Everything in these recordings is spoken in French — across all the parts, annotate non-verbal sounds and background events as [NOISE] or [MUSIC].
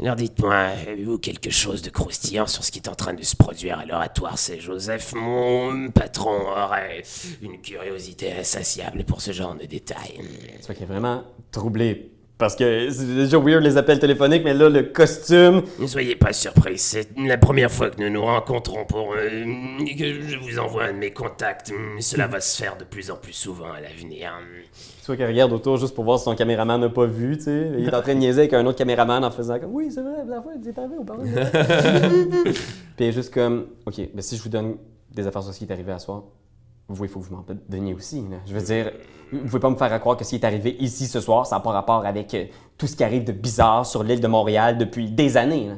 Alors dites-moi, avez-vous quelque chose de croustillant sur ce qui est en train de se produire à l'oratoire C'est Joseph, mon patron aurait une curiosité insatiable pour ce genre de détails. Tu vois qu'il est vraiment troublé. Parce que c'est déjà weird les appels téléphoniques, mais là, le costume. Ne soyez pas surpris, c'est la première fois que nous nous rencontrons pour euh, que je vous envoie un de mes contacts. Cela va se faire de plus en plus souvent à l'avenir. Tu vois qu'il regarde autour juste pour voir si son caméraman n'a pas vu, tu sais. Il est en train de niaiser avec un autre caméraman en faisant comme Oui, c'est vrai, la fois, c'est arrivé ou pas [LAUGHS] Puis il est juste comme Ok, mais si je vous donne des affaires sur ce qui est arrivé à soir, vous, il faut que vous m'en donniez aussi. Là. Je veux dire, vous pouvez pas me faire croire que ce qui est arrivé ici ce soir, ça n'a pas rapport avec euh, tout ce qui arrive de bizarre sur l'île de Montréal depuis des années. là.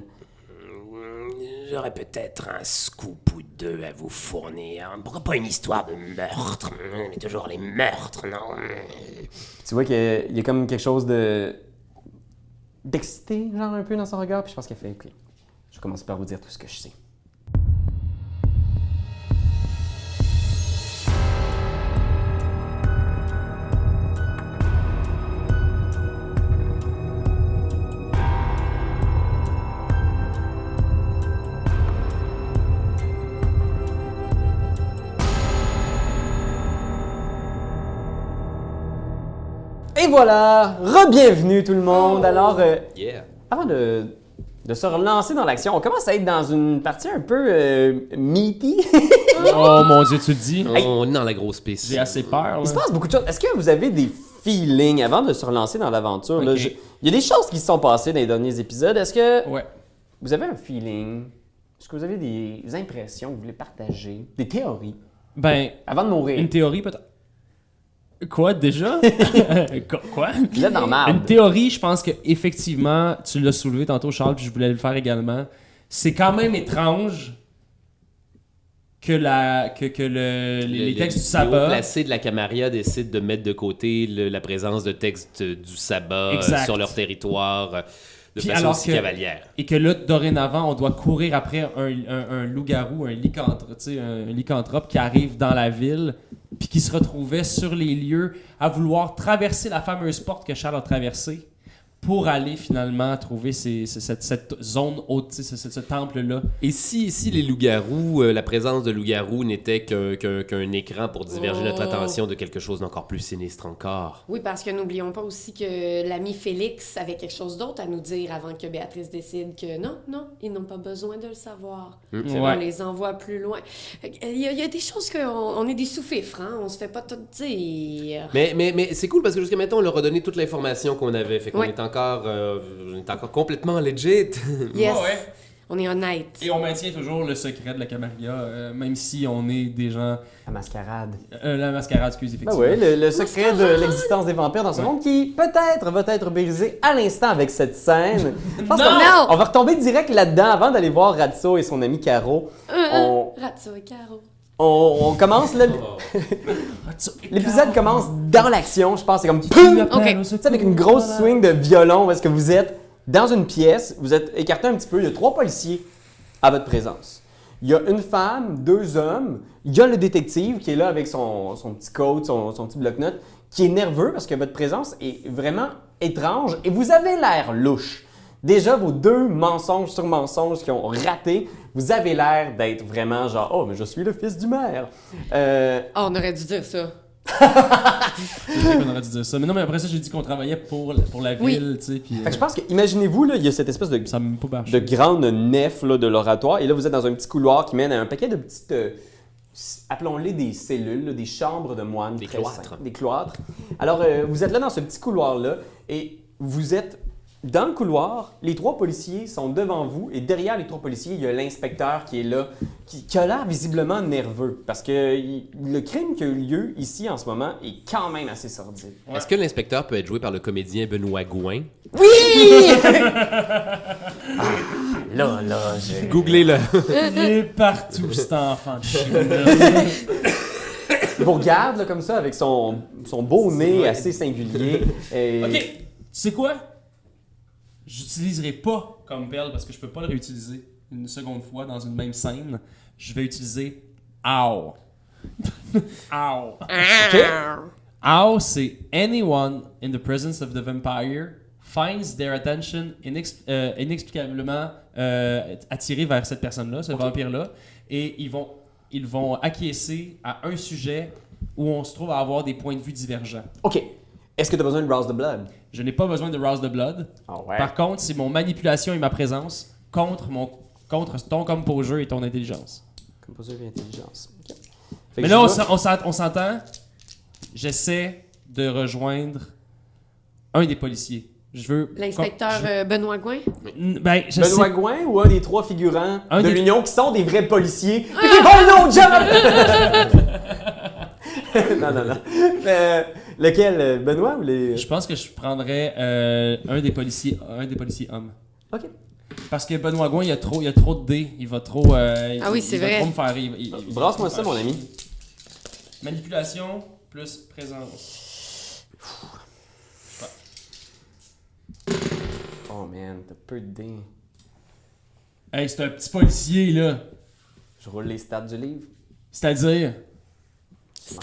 J'aurais peut-être un scoop ou deux à vous fournir. Pourquoi pas une histoire de meurtre? Mais toujours les meurtres, non? Tu vois qu'il y a- il y a comme quelque chose de. d'excité, genre un peu dans son regard, puis je pense qu'elle fait Ok, je vais commencer par vous dire tout ce que je sais. Et voilà! Re-bienvenue tout le monde! Alors, euh, Yeah. avant de, de se relancer dans l'action, on commence à être dans une partie un peu euh, meaty. [LAUGHS] Oh mon dieu, tu le dis. On est dans la grosse piste. J'ai assez peur. Il se passe beaucoup de choses. Est-ce que vous avez des feelings avant de se relancer dans l'aventure? Je- Il y a des choses qui se sont passées dans les derniers épisodes. Est-ce que Ouais. vous avez un feeling? Est-ce que vous avez des impressions que vous voulez partager? Des théories? Ben, Avant de mourir. une théorie peut-être. Quoi déjà? [LAUGHS] Quoi- êtes dans marde. Une théorie, je pense que effectivement, tu l'as soulevé tantôt, Charles, puis je voulais le faire également. C'est quand même étrange que la que, que le, les, les Le- textes le- du sabbat. Les hauts placés de la Camarilla décident de mettre de côté le- la présence de textes du sabbat euh, Exact. sur leur territoire euh, de Puis façon alors aussi que- cavalière. Et que là, dorénavant, on doit courir après un, un- un loup-garou, un lycanthrope, un lycanthrope qui arrive dans la ville, puis qui se retrouvait sur les lieux à vouloir traverser la fameuse porte que Charles a traversée pour aller finalement trouver ces- ces- cette, cette zone haute, ce, ce- ce temple-là. Et si, si les loups-garous, euh, la présence de loups-garous n'était qu'un écran pour diverger notre Oh. attention de quelque chose d'encore plus sinistre encore? Oui, parce que n'oublions pas aussi que l'ami Félix avait quelque chose d'autre à nous dire avant que Béatrice décide que non, non, ils n'ont pas besoin de le savoir. Ouais. vrai. On les envoie plus loin. Il y, a- il y a des choses qu'on on est des sous-fifres, hein? On se fait pas tout dire. Mais, mais, mais c'est cool parce que jusqu'à maintenant, on leur a donné toute l'information qu'on avait. Fait qu'on Ouais. est encore euh, on est encore complètement legit. [LAUGHS] Yes. Ouais, ouais. On est honnête. Et on maintient toujours le secret de la Camarilla, euh, même si on est des gens... La mascarade. euh, la mascarade, excuse, Ben effectivement. oui, le, le secret de l'existence des vampires dans ce monde qui peut-être va être brisé à l'instant avec cette scène. [LAUGHS] Je pense Non! qu'on- Non! On va retomber direct là-dedans avant d'aller voir Ratso et son ami Caro. On, Ratso et Caro. On- on commence là. [LAUGHS] L'épisode commence dans l'action, je pense. C'est comme POUM! Tu sais, avec une grosse swing de violon, où est-ce que vous êtes dans une pièce, vous êtes écarté un petit peu, il y a trois policiers à votre présence. Il y a une femme, deux hommes, il y a le détective qui est là avec son, son petit coat, son, son petit bloc-notes, qui est nerveux parce que votre présence est vraiment étrange et vous avez l'air louche. Déjà, vos deux mensonges sur mensonges qui ont raté, vous avez l'air d'être vraiment genre « Oh, mais je suis le fils du maire Euh, Oh, on aurait dû dire ça. [LAUGHS] C'est vrai qu'on aurait dû dire ça. Mais non, mais après ça, j'ai dit qu'on travaillait pour, la- pour la Oui. ville, tu sais. Puis, Fait que je pense que, imaginez-vous, là, il y a cette espèce de ça de grande nef là, de l'oratoire. Et là, vous êtes dans un petit couloir qui mène à un paquet de petites, euh, appelons-les des cellules, là, des chambres de moines. Des cloîtres. simples, Des cloîtres. Alors, euh, vous êtes là dans ce petit couloir-là et vous êtes dans le couloir. Les trois policiers sont devant vous et derrière les trois policiers, il y a l'inspecteur qui est là, qui, qui a l'air visiblement nerveux parce que il- le crime qui a eu lieu ici en ce moment est quand même assez sordide. Est-ce que l'inspecteur peut être joué par le comédien Benoît Gouin? [LAUGHS] Là, là, j'ai... Googlez-le. Il est partout, cet enfant de chien. Il vous regarde là, comme ça avec son, son beau nez assez singulier. Et... ok, tu sais quoi? J'utiliserai pas comme perle parce que je peux pas le réutiliser une seconde fois dans une même scène. Je vais utiliser ow. [LAUGHS] ow. Ow, c'est anyone in the presence of the vampire finds their attention inex- euh, inexplicablement euh, attiré vers cette personne-là, ce vampire-là, et ils vont, ils vont acquiescer à un sujet où on se trouve à avoir des points de vue divergents. Ok. Est-ce que tu as besoin de Rouse the Blood? Je n'ai pas besoin de Rouse the Blood. Ah ouais. Par contre, c'est mon manipulation et ma présence contre, mon, contre ton composure et ton intelligence. Composure et intelligence. Mais là, on s'entend. J'essaie de rejoindre un des policiers. Je veux. L'inspecteur je- euh, Benoît Gouin? Ben, je Benoît sais. Gouin ou un des trois figurants Un de des- l'Union qui sont des vrais policiers? Puis qui job! [LAUGHS] non, non, non. Euh, lequel? euh, Benoît ou les. Je pense que je prendrais euh, un des policiers, un des policiers hommes. Ok. Parce que Benoît Gouin, il y a trop, il y a trop de dés. Il va trop. euh, Ah oui, c'est il va vrai. trop me faire. il- il- il- Brasse-moi ça, mon ami. Manipulation plus présence. Oh man, t'as peu de dés. Hey, c'est un petit policier là. Je roule les stats du livre. C'est-à-dire? C'est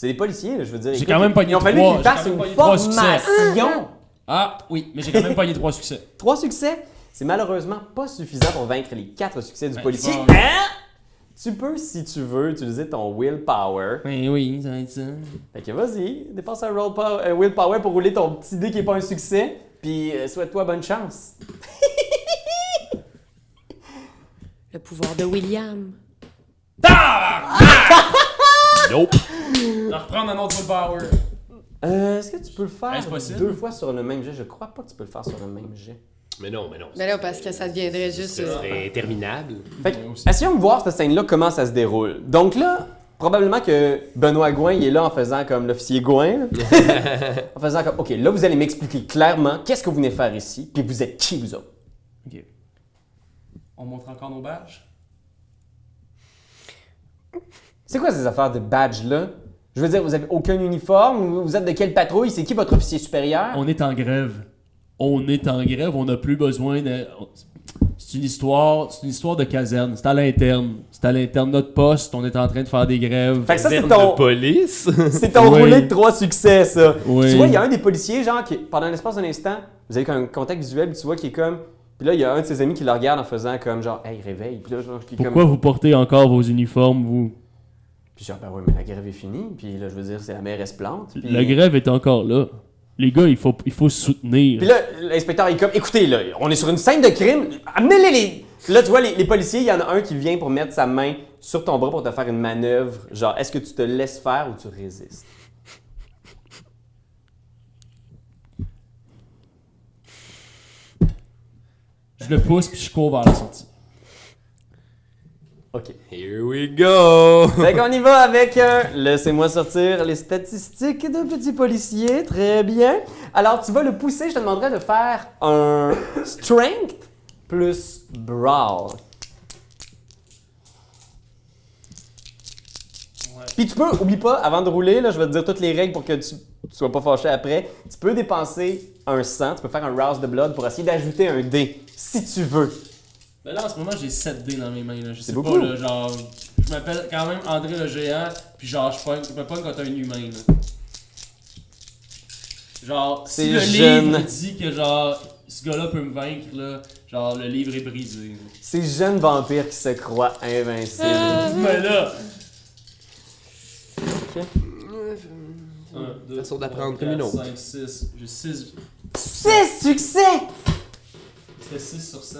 C'est des policiers, là, je veux dire. J'ai Écoute, quand même pogné Ils ont fallu trois, qu'ils j'ai fassent quand même une pogné trois succès. formation. Ah oui, mais j'ai quand même pogné trois succès. [LAUGHS] Trois succès, c'est malheureusement pas suffisant pour vaincre les quatre succès du Ben, policier. je vais- Hein? Tu peux, si tu veux, utiliser ton willpower. Oui, oui, ça va être ça. Fait que vas-y, dépense un, roll power- un willpower pour rouler ton petit dé qui est pas un succès. Puis euh, souhaite-toi bonne chance. [LAUGHS] Le pouvoir de William. [LAUGHS] Nope. On va reprendre un autre power. Euh, Est-ce que tu peux le faire Est-ce possible? deux fois sur le même jet? Je crois pas que tu peux le faire sur le même jet. Mais non, mais non. Mais là, parce que ça deviendrait juste. Ce euh, serait interminable. Fait que, essayons de voir cette scène-là, comment ça se déroule. Donc là, probablement que Benoît Gouin, il est là en faisant comme l'officier Gouin. là. [LAUGHS] en faisant comme, OK, là, vous allez m'expliquer clairement qu'est-ce que vous venez faire ici, puis vous êtes qui, vous autres? Ok. On montre encore nos badges? C'est quoi ces affaires de badge-là? Je veux dire, vous avez aucun uniforme? Vous êtes de quelle patrouille? C'est qui votre officier supérieur? On est en grève. On est en grève, on n'a plus besoin de. C'est une histoire, c'est une histoire de caserne. C'est à l'interne. C'est à l'interne de notre poste. On est en train de faire des grèves. Fait que ça, c'est ton, de police? [LAUGHS] c'est ton Oui. roulé de trois succès, ça. Oui. Tu vois, il y a un des policiers, genre, qui, pendant l'espace d'un instant, vous avez un contact visuel, puis tu vois qui est comme. Puis là, il y a un de ses amis qui le regarde en faisant comme genre, hey, réveille. Puis là, genre, Pourquoi comme. vous portez encore vos uniformes, vous? Puis genre, ben ouais, mais la grève est finie. Puis là, je veux dire, c'est la mairesse plante. Puis... La grève est encore là. Les gars, il faut, il faut soutenir. Puis là, l'inspecteur est comme, écoutez, là, on est sur une scène de crime, amenez-les les... Là, tu vois, les, les policiers, il y en a un qui vient pour mettre sa main sur ton bras pour te faire une manœuvre. Genre, est-ce que tu te laisses faire ou tu résistes? Je le pousse puis je cours vers la sortie. OK. Here we go. [LAUGHS] Fait qu'on y va avec un... Laissez-moi sortir les statistiques de petit policier. Très bien. Alors, tu vas le pousser. Je te demanderais de faire un strength plus brawl. Puis tu peux, oublie pas, avant de rouler, là, je vais te dire toutes les règles pour que tu, tu sois pas fâché après. Tu peux dépenser un sang, tu peux faire un rouse de blood pour essayer d'ajouter un dé, si tu veux. Mais là, en ce moment, j'ai 7 dés dans mes mains. Là. Je sais beaucoup. pas, là, genre. Je m'appelle quand même André le géant, puis genre, je pogne- je me pogne contre un humain. Là. Genre, C'est si le jeune. livre dit que genre, ce gars-là peut me vaincre, là, genre, le livre est brisé. là. Ces jeunes vampires qui se croient invincibles. [LAUGHS] Mais là! Ok. 1, 2, Façon d'apprendre 4, comme une autre. 5, 6. J'ai 6. 6 succès! C'était 6 sur 7.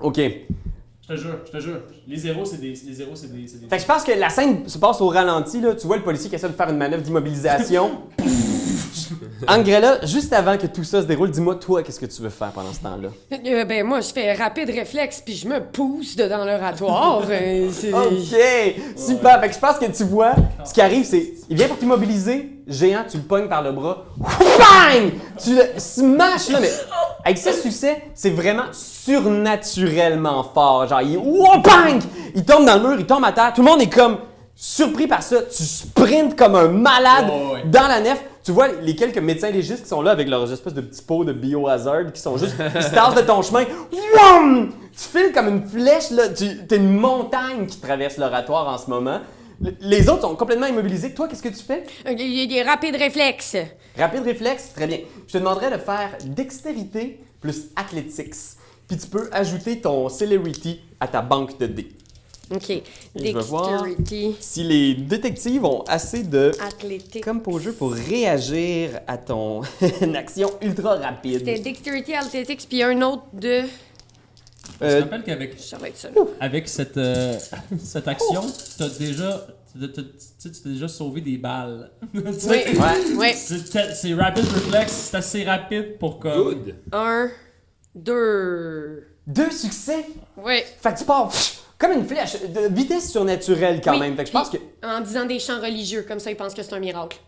Ok. Je te jure, je te jure. Les zéros, c'est des. Les zéros, c'est des. c'est des- Fait que je pense que la scène se passe au ralenti, là. Tu vois le policier qui essaie de faire une manœuvre d'immobilisation. [LAUGHS] Angrella, juste avant que tout ça se déroule, dis-moi, toi, qu'est-ce que tu veux faire pendant ce temps-là? Euh, ben, moi, je fais rapide réflexe, puis je me pousse dedans l'oratoire. [LAUGHS] Euh, c'est- Ok, super. Fait que je pense que tu vois, ce qui arrive, c'est, il vient pour t'immobiliser, géant, tu le pognes par le bras, bang! Tu le smashes là, mais avec ce succès, c'est vraiment surnaturellement fort. Genre, il, wow, bang! Il tombe dans le mur, il tombe à terre, tout le monde est comme surpris par ça. Tu sprintes comme un malade ouais. dans la nef. Tu vois les quelques médecins légistes qui sont là avec leurs espèces de petits pots de biohazard qui sont juste, ils se tassent de ton chemin. Tu files comme une flèche, là. Tu, t'as une montagne qui traverse l'oratoire en ce moment. Le- Les autres sont complètement immobilisés. Toi, qu'est-ce que tu fais? Euh, Il y a des rapides réflexes. Rapide réflexe, très bien. Je te demanderais de faire dextérité plus athletics. Puis tu peux ajouter ton celerity à ta banque de dés. OK. Je veux voir. Dexterity, Si les détectives ont assez de athlétique. comme pour jeu pour réagir à ton [LAUGHS] action ultra C'était rapide. Dexterity, Athletics, puis un autre de... Je te Euh, rappelle qu'avec avec cette, euh, [LAUGHS] cette action, t'as déjà. t'as- t'as- Tu tu t'es déjà sauvé des balles. [LAUGHS] Tu Oui, Ouais. oui. C'est c'est rapid reflex, c'est assez rapide pour comme. Good. Un, deux... deux succès? Oui. Fait que tu pars pff, comme une flèche, de vitesse surnaturelle quand Oui, même. Fait que je pense que En disant des chants religieux, comme ça, ils pensent que c'est un miracle.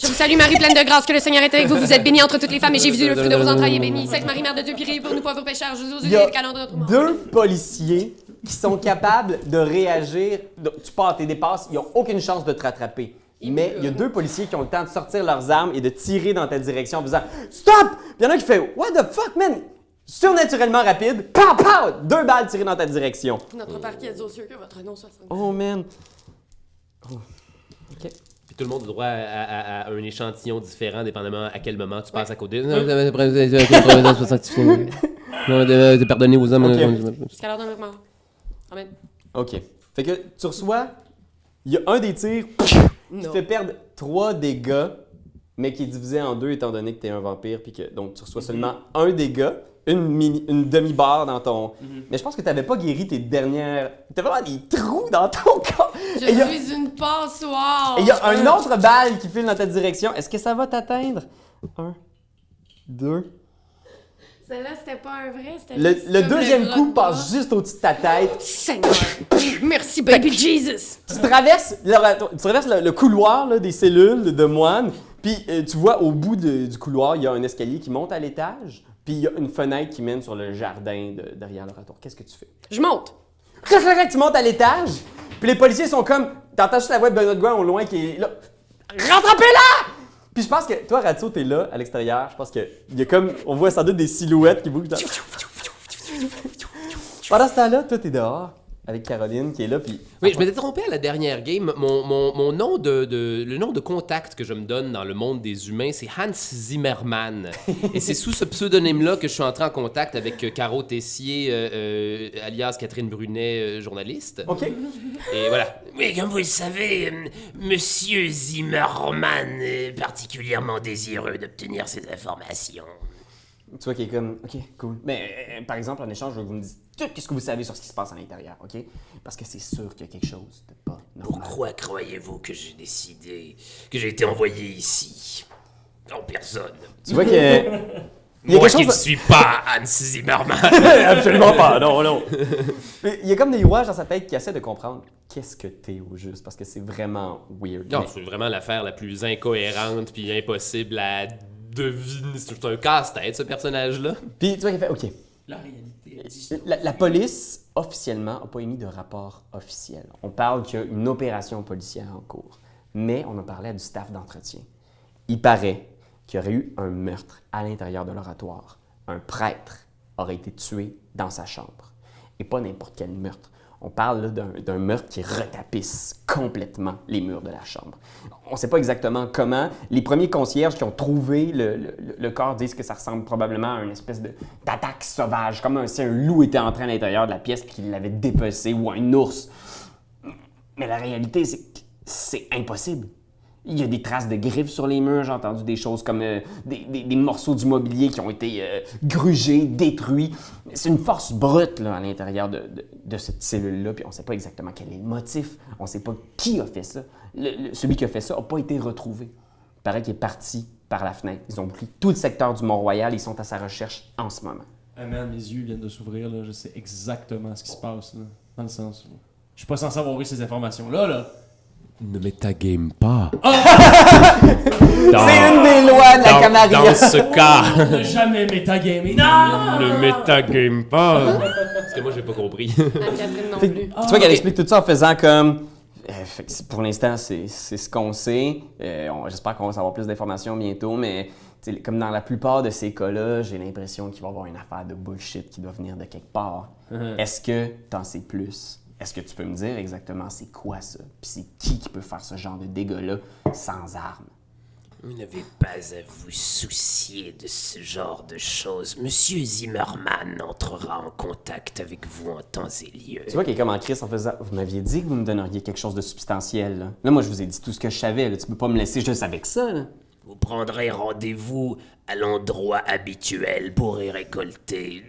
Je vous salue, Marie pleine de grâce, que le Seigneur est avec vous. Vous êtes bénie entre toutes les femmes, et Jésus, le fruit de vos entrailles, est béni. Sainte Marie, Mère de Dieu, priez pour nous pauvres pécheurs, Jésus, il y a deux policiers qui sont capables de réagir. tu pars, tu dépasses, ils n'ont aucune chance de te rattraper. Mais il y a deux policiers qui ont le temps de sortir leurs armes et de tirer dans ta direction en faisant Stop! Puis il y en a un qui fait What the fuck, man? Surnaturellement rapide, pow pow! Deux balles tirées dans ta direction. Notre Père qui est aux cieux, que votre nom soit. Oh man. Oh. Ok. Tout le monde a droit à, à- à un échantillon différent, dépendamment à quel moment tu passes à côté. Pardonnez aux hommes. Ok. Jusqu'à l'heure de mort. Amen. Ok. Fait que tu reçois. Il y a un des tirs qui te fait perdre 3 dégâts, mais qui est divisé en deux étant donné que t'es un vampire, puis que donc tu reçois seulement un dégât, une, mini, une demi-barre dans ton. Mais je pense que t'avais pas guéri tes dernières. T'as vraiment des trous dans ton [LAUGHS] corps. Je Et a- suis une passoire. Et il y a un autre balle qui file dans ta direction. Est-ce que ça va t'atteindre? Un, deux. Celle-là, c'était pas un vrai, c'était Le, juste le deuxième coup passe juste au-dessus de ta tête. Seigneur. Merci, baby Jesus. Tu traverses, tu le, le couloir là, des cellules de moines, puis euh, tu vois au bout de- du couloir, il y a un escalier qui monte à l'étage, puis il y a une fenêtre qui mène sur le jardin de- derrière l'oratoire. Qu'est-ce que tu fais? Je monte. Tu montes à l'étage, puis les policiers sont comme. T'entends juste la voix de Benoît Gouin au loin qui est là. Rattrapez-la! Puis je pense que toi, Ratio, t'es là, à l'extérieur. Je pense que il y a comme. On voit sans doute des silhouettes qui bougent. dans- Pendant ce temps-là, toi, t'es dehors avec Caroline qui est là, puis. Oui, je m'étais trompé à la dernière game. Mon, mon, mon nom de, de- le nom de contact que je me donne dans le monde des humains, c'est Hans Zimmermann. [LAUGHS] Et c'est sous ce pseudonyme-là que je suis entré en contact avec euh, Caro Tessier, euh, euh, alias Catherine Brunet, euh, journaliste. OK. Et voilà. Oui, comme vous le savez, Monsieur Zimmerman est particulièrement désireux d'obtenir ces informations. Tu vois qu'il est comme, OK, cool. Mais euh, par exemple, en échange, je veux que vous me dites tout ce que vous savez sur ce qui se passe à l'intérieur, OK? Parce que c'est sûr qu'il y a quelque chose de pas normal. Pourquoi croyez-vous que j'ai décidé, que j'ai été envoyé ici? En personne. Tu vois que. [LAUGHS] Il y a Moi qui ne chose. suis pas Hans Zimmerman. [LAUGHS] Absolument pas, non, non. [LAUGHS] Il y a comme des rouages dans sa tête qui essaient de comprendre qu'est-ce que t'es au juste, parce que c'est vraiment weird. Non, Mais- c'est vraiment l'affaire la plus incohérente puis impossible à deviner. C'est un casse-tête, ce personnage-là. Puis tu vois qu'il fait, OK. La réalité. La, la police, officiellement, n'a pas émis de rapport officiel. On parle qu'il y a une opération policière en cours. Mais on a parlé à du staff d'entretien. Il paraît qu'il y aurait eu un meurtre à l'intérieur de l'oratoire. Un prêtre aurait été tué dans sa chambre. Et pas n'importe quel meurtre. On parle d'un meurtre qui retapisse complètement les murs de la chambre. On ne sait pas exactement comment. Les premiers concierges qui ont trouvé le, corps disent que ça ressemble probablement à une espèce d'attaque sauvage, comme si un loup était entré à l'intérieur de la pièce et qu'il l'avait dépecé, ou un ours. Mais la réalité, c'est que c'est impossible. Il y a des traces de griffes sur les murs, j'ai entendu des choses comme euh, des, morceaux du mobilier qui ont été euh, grugés, détruits. C'est une force brute là, à l'intérieur de, cette cellule-là, puis on ne sait pas exactement quel est le motif, on ne sait pas qui a fait ça. Celui qui a fait ça n'a pas été retrouvé. Il paraît qu'il est parti par la fenêtre. Ils ont pris tout le secteur du Mont-Royal, ils sont à sa recherche en ce moment. Ah man, mes yeux viennent de s'ouvrir, là. Je sais exactement ce qui se passe, là. Dans le sens où. Je suis pas censé avoir eu ces informations-là, là. Ne métagame pas. [LAUGHS] C'est une des lois de la dans, Camarilla! dans ce [LAUGHS] cas, Ne jamais métagamer. Non! ne métagame pas. Parce que moi, j'ai pas compris. [LAUGHS] Non Fait tu vois qu'elle explique tout ça en faisant comme. euh, fait que c'est- pour l'instant, c'est c'est ce qu'on sait. Euh, J'espère qu'on va savoir plus d'informations bientôt, mais comme dans la plupart de ces cas-là, j'ai l'impression qu'il va y avoir une affaire de bullshit qui doit venir de quelque part. Est-ce que t'en sais plus? Est-ce que tu peux me dire exactement c'est quoi ça? Puis c'est qui qui peut faire ce genre de dégâts-là sans armes? Vous n'avez pas à vous soucier de ce genre de choses. Monsieur Zimmerman entrera en contact avec vous en temps et lieu. Tu vois qu'il est comme en crise en faisant Vous m'aviez dit que vous me donneriez quelque chose de substantiel. Là, Là, moi, je vous ai dit tout ce que je savais. Là. Tu peux pas me laisser juste avec ça. Là. Vous prendrez rendez-vous à l'endroit habituel pour y récolter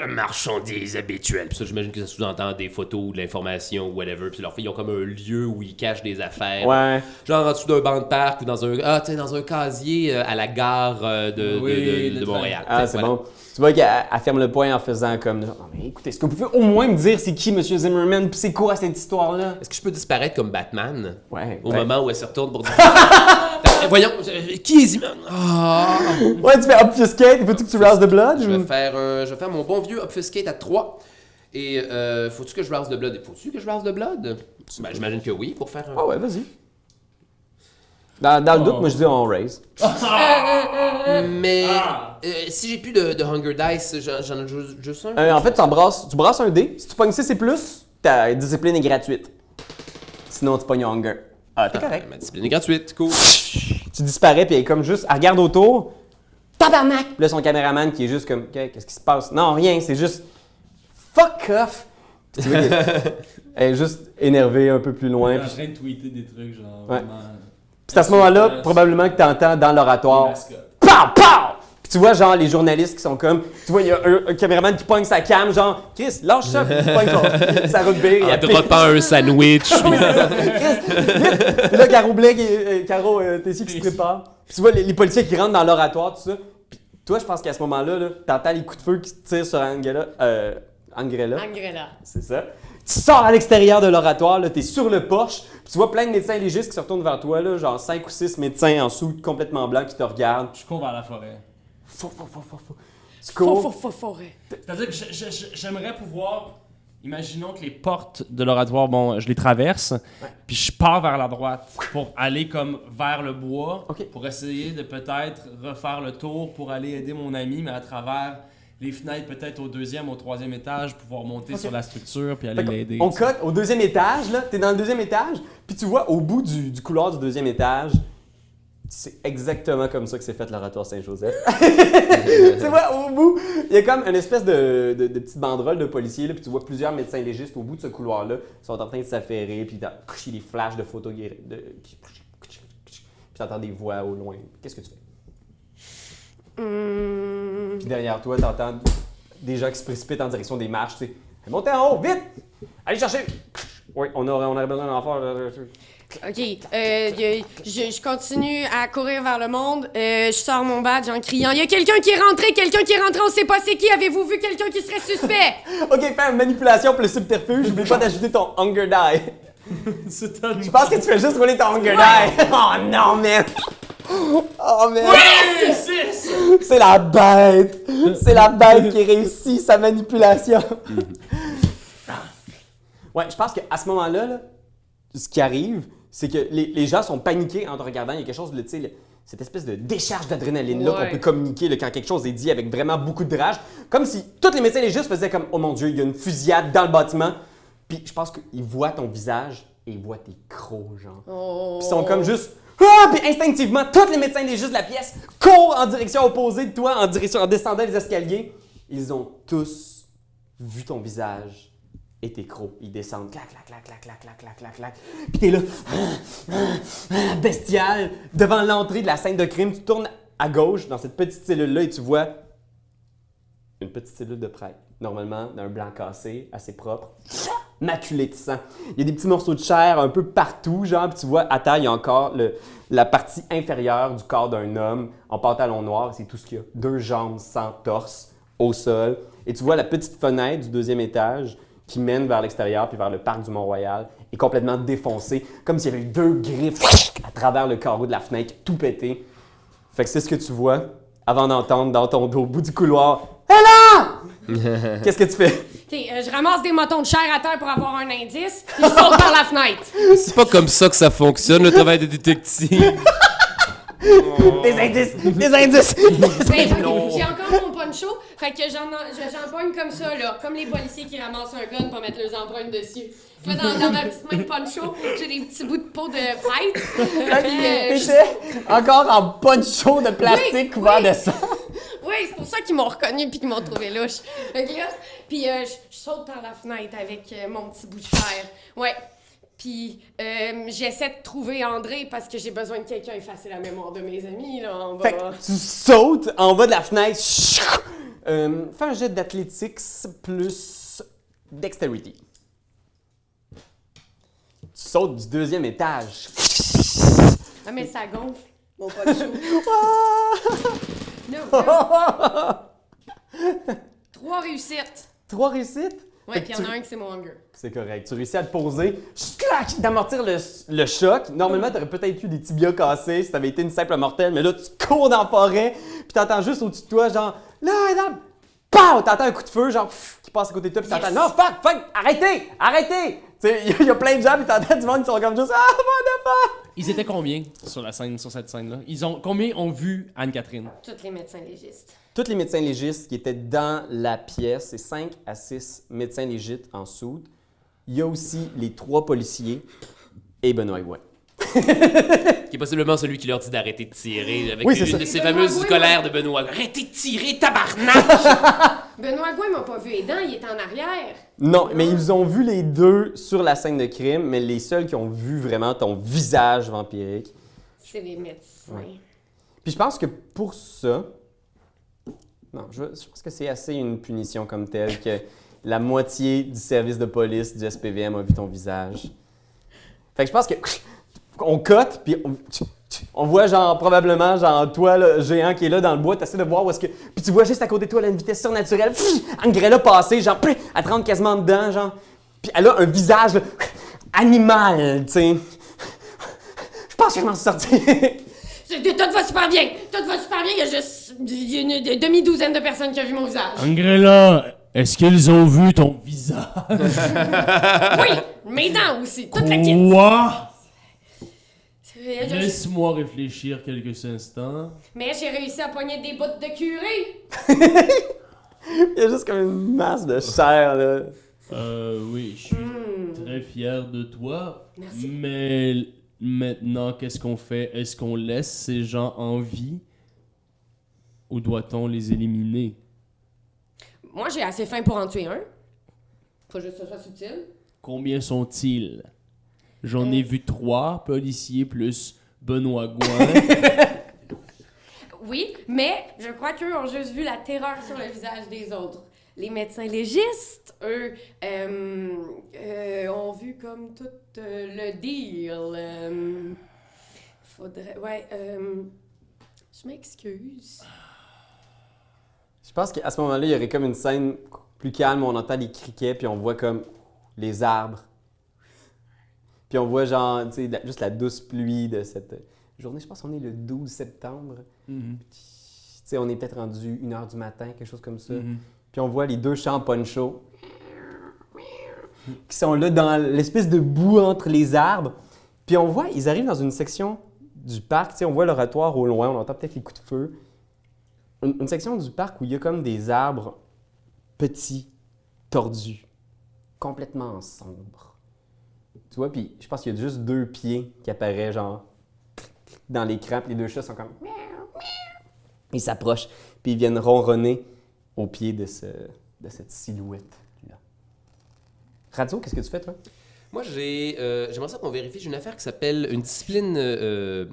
la marchandise habituelle. Puis ça, j'imagine que ça sous-entend des photos ou de l'information ou whatever. Puis leurs filles, ils ont comme un lieu où ils cachent des affaires. Ouais. Genre en dessous d'un banc de parc ou dans un, ah, dans un casier euh, à la gare euh, de, de- Oui, de- de. Montréal. Ah, c'est voilà. bon. Tu vois qu'elle elle ferme le poing en faisant comme. Non, mais écoutez, est-ce que vous pouvez au moins me dire c'est qui, Monsieur Zimmerman, puis c'est quoi cette histoire-là? Est-ce que je peux disparaître comme Batman? Ouais. au ouais. moment où elle se retourne pour dire. [LAUGHS] Euh, Voyons, euh, qui est Zimmerman? Ah! Ouais, tu fais obfuscate, veux-tu que tu rouses de blood? Je ou- vais faire, un- je vais faire mon bon vieux obfuscate à 3. Et euh, faut-tu que je rouse de blood? Faut-tu que je rouse de blood? Ben, j'imagine que oui, pour faire un. Ah ouais, vas-y. Dans, dans le doute, Oh. moi je dis on raise. [LAUGHS] Mais euh, si j'ai plus de, de Hunger Dice, j'en j'en ai juste, juste un. Euh, en fait, tu, embrasses- tu brasses un dé. Si tu pognes 6 et plus, ta discipline est gratuite. Sinon, tu pognes hunger. Ah, t'es correct. Ma discipline est gratuite, cool. [LAUGHS] Tu disparais, puis elle est comme juste. Elle regarde autour. Tabarnak! Puis là, son caméraman qui est juste comme. Ok, Qu'est-ce qui se passe? Non, rien, c'est juste. Fuck off! Tu vois [LAUGHS] elle est juste énervée un peu plus loin. est en Puis train de tweeter des trucs, genre. Ouais. vraiment, c'est à ce moment-là, probablement que tu entends dans l'oratoire. Pow! Pow! Puis tu vois, genre, les journalistes qui sont comme. Tu vois, il y a un, un caméraman qui pogne sa cam, genre, Chris, lâche ça, puis il pogne son, sa rugby. et En elle droppant un sandwich. [LAUGHS] Chris! Puis là, Caro Blake et euh, Caro euh, Tessier qui se préparent. Puis tu vois les, les policiers qui rentrent dans l'oratoire, tout ça. Puis toi, je pense qu'à ce moment-là, là, t'entends les coups de feu qui tirent sur Angela. Euh, Angrella, Angrella. c'est ça. Tu sors à l'extérieur de l'oratoire, là, t'es sur le porche, tu vois plein de médecins légistes qui se retournent vers toi, là, genre 5 ou 6 médecins en sous complètement blancs qui te regardent. Je cours vers la forêt. Fou, fou, fou, fou, fou. Tu cours? faux, faux, forêt. C'est-à-dire que j'aimerais pouvoir. Imaginons que les portes de l'oratoire, bon, je les traverse, puis je pars vers la droite pour aller comme vers le bois, Ok. pour essayer de peut-être refaire le tour pour aller aider mon ami, mais à travers les fenêtres, peut-être au deuxième, au troisième étage, pouvoir monter sur la structure puis aller l'aider. On cote au deuxième étage, là. T'es dans le deuxième étage, puis tu vois au bout du, du couloir du deuxième étage, c'est exactement comme ça que c'est fait l'oratoire Saint-Joseph. [LAUGHS] tu vois, au bout, il y a comme une espèce de, de, de petite banderole de policiers, là, puis tu vois plusieurs médecins légistes au bout de ce couloir-là, sont en train de s'affairer, puis t'as des flashs de photos de, qui- puis t'entends des voix au loin. Qu'est-ce que tu fais? Hum, Puis derrière toi, t'entends des gens qui se précipitent en direction des marches, tu sais. Montez en haut, vite! Allez chercher! Oui, on aurait, on aurait besoin d'en faire. Ok, euh, je, je continue à courir vers le monde. Euh, je sors mon badge en criant. Il y a quelqu'un qui est rentré, quelqu'un qui est rentré, on sait pas c'est qui. Avez-vous vu quelqu'un qui serait suspect? [LAUGHS] Ok, fais une manipulation pour le subterfuge. N'oublie pas d'ajouter ton Hunger Die. [LAUGHS] Je pense que tu fais juste rouler ton Hunger Die. [LAUGHS] Oh non, man! Oh six! C'est la bête! C'est la bête qui réussit sa manipulation. [LAUGHS] ouais, je pense qu'à ce moment-là, là, ce qui arrive, c'est que les, les gens sont paniqués en te regardant. Il y a quelque chose de, tu sais, cette espèce de décharge d'adrénaline-là Ouais. qu'on peut communiquer là, quand quelque chose est dit avec vraiment beaucoup de rage. Comme si tous les médecins légistes faisaient comme Oh mon Dieu, il y a une fusillade dans le bâtiment. Puis je pense qu'ils voient ton visage et ils voient tes crocs, genre. Oh. Puis ils sont comme juste. Ah! Puis instinctivement, tous les médecins légistes de la pièce courent en direction opposée de toi, en direction, en descendant les escaliers. Ils ont tous vu ton visage et tes crocs. Ils descendent, clac, clac, clac, clac, clac, clac, clac, clac, clac. Puis t'es là, [SNIFFS] bestial, devant l'entrée de la scène de crime. Tu tournes à gauche dans cette petite cellule-là et tu vois une petite cellule de prêtre, normalement d'un blanc cassé, assez propre, maculé de sang. Il y a des petits morceaux de chair un peu partout, genre, puis tu vois, à terre, il y a encore le- la partie inférieure du corps d'un homme en pantalon noir, c'est tout ce qu'il y a. Deux jambes sans torse, au sol. Et tu vois la petite fenêtre du deuxième étage qui mène vers l'extérieur puis vers le parc du Mont-Royal est complètement défoncée, comme s'il y avait eu deux griffes à travers le carreau de la fenêtre, tout pété. Fait que c'est ce que tu vois avant d'entendre dans ton dos, au bout du couloir, Hé là! [LAUGHS] Qu'est-ce que tu fais? Ok, euh, je ramasse des motons de chair à terre pour avoir un indice, puis je saute par la fenêtre. C'est pas comme ça que ça fonctionne, le travail de détective. Des indices! Des indices! Ben, J'ai encore mon Fait que j'en je- j'en pogne comme ça, là. Comme les policiers qui ramassent un gun pour mettre leurs empreintes dessus. Là, dans, dans ma petite main de poncho, j'ai des petits bouts de peau de. Puis, euh, je- encore en poncho de plastique Oui, couvert oui. de sang. [LAUGHS] Oui, c'est pour ça qu'ils m'ont reconnu puis qu'ils m'ont trouvé louche. Fait que là, puis euh, je je saute par la fenêtre avec euh, mon petit bout de fer. Ouais. Puis euh, j'essaie de trouver André parce que j'ai besoin de quelqu'un effacer la mémoire de mes amis, là, en bas. Fait que tu sautes en bas de la fenêtre. Euh, fais un jet d'athlétiques plus dexterity. Tu sautes du deuxième étage. Ah, mais ça gonfle. Mon. No, [LAUGHS] no. [LAUGHS] Trois réussites. Trois réussites? Ouais, puis il y en a un qui c'est mon hunger. C'est correct. Tu réussis à te poser, clac, d'amortir le, le choc. Normalement, t'aurais peut-être eu des tibias cassés si t'avais été une simple mortelle, mais là, tu cours dans la forêt, puis t'entends juste au-dessus de toi, genre, là, là, pow! T'entends un coup de feu, genre, pff, qui passe à côté de toi, puis t'entends, Yes. non, fuck, fuck, arrêtez, arrêtez! Tu sais, il y, y a plein de gens, puis t'entends du monde qui sont comme juste, ah, motherfucker! Ils étaient combien sur la scène, sur cette scène-là? Ils ont combien ont vu Anne-Catherine? Tous les médecins légistes. Tous les médecins légistes qui étaient dans la pièce, c'est 5 à 6 médecins légistes en soude. Il y a aussi les trois policiers et Benoît Houin. Qui est possiblement celui qui leur dit d'arrêter de tirer avec Oui, une ça. de ces Benoît fameuses colères de Benoît. Arrêtez de tirer, tabarnak! [LAUGHS] Benoît Gouin m'a pas vu les dents, il est en arrière. Non, mais ils ont vu les deux sur la scène de crime, mais les seuls qui ont vu vraiment ton visage vampirique. C'est les médecins. Puis je pense que pour ça, non, je, je pense que c'est assez une punition comme telle que la moitié du service de police du SPVM a vu ton visage. Fait que je pense que on cote puis on, on voit genre probablement genre toi le géant qui est là dans le bois, t'essaies de voir où est-ce que puis tu vois juste à côté de toi là, une vitesse surnaturelle, Angrella passer genre te rentre quasiment dedans genre. Puis elle a un visage là, animal, tu sais. Je pense que je m'en suis sorti. C'est- Tout va super bien. Tout va super bien. Il y a juste il y a une, demi-douzaine de personnes qui ont vu mon visage. Angrella, est-ce qu'ils ont vu ton visage? [LAUGHS] Oui, mes dents aussi. Toute la kit. Laisse-moi réfléchir quelques instants. Mais j'ai réussi à pogner des bouts de curé. [LAUGHS] Il y a juste comme une masse de chair, là. Euh, oui, je suis très fier de toi. Merci. Mais maintenant, qu'est-ce qu'on fait? Est-ce qu'on laisse ces gens en vie? Ou doit-on les éliminer? Moi, j'ai assez faim pour en tuer un. Faut juste que ce soit subtil. Combien sont-ils? J'en ai vu trois policiers plus Benoît Gouin. [LAUGHS] Oui, mais je crois qu'eux ont juste vu la terreur sur le visage des autres. Les médecins légistes, eux, euh, euh, ont vu comme tout euh, le deal. euh, faudrait. Ouais, euh, je m'excuse. Je pense qu'à ce moment-là, il y aurait comme une scène plus calme où on entend les criquets, puis on voit comme les arbres. Puis on voit genre, tu sais, la- juste la douce pluie de cette journée. Je pense qu'on est le 12 septembre. Mhm. Tu sais, on est peut-être rendu 1h du matin, quelque chose comme ça. Mhm. Puis on voit les deux champs poncho qui sont là dans l'espèce de boue entre les arbres. Puis on voit, ils arrivent dans une section du parc. Tu sais, on voit l'oratoire au loin, on entend peut-être les coups de feu. Une, une section du parc où il y a comme des arbres petits, tordus, complètement sombres. Tu vois, puis je pense qu'il y a juste deux pieds qui apparaissent, genre, dans l'écran, puis les deux chats sont comme... Ils s'approchent, puis ils viennent ronronner au pied de, ce, de cette silhouette-là. Radio, qu'est-ce que tu fais, toi? Moi, j'ai, euh, j'aimerais ça qu'on vérifie. J'ai une affaire qui s'appelle une discipline euh,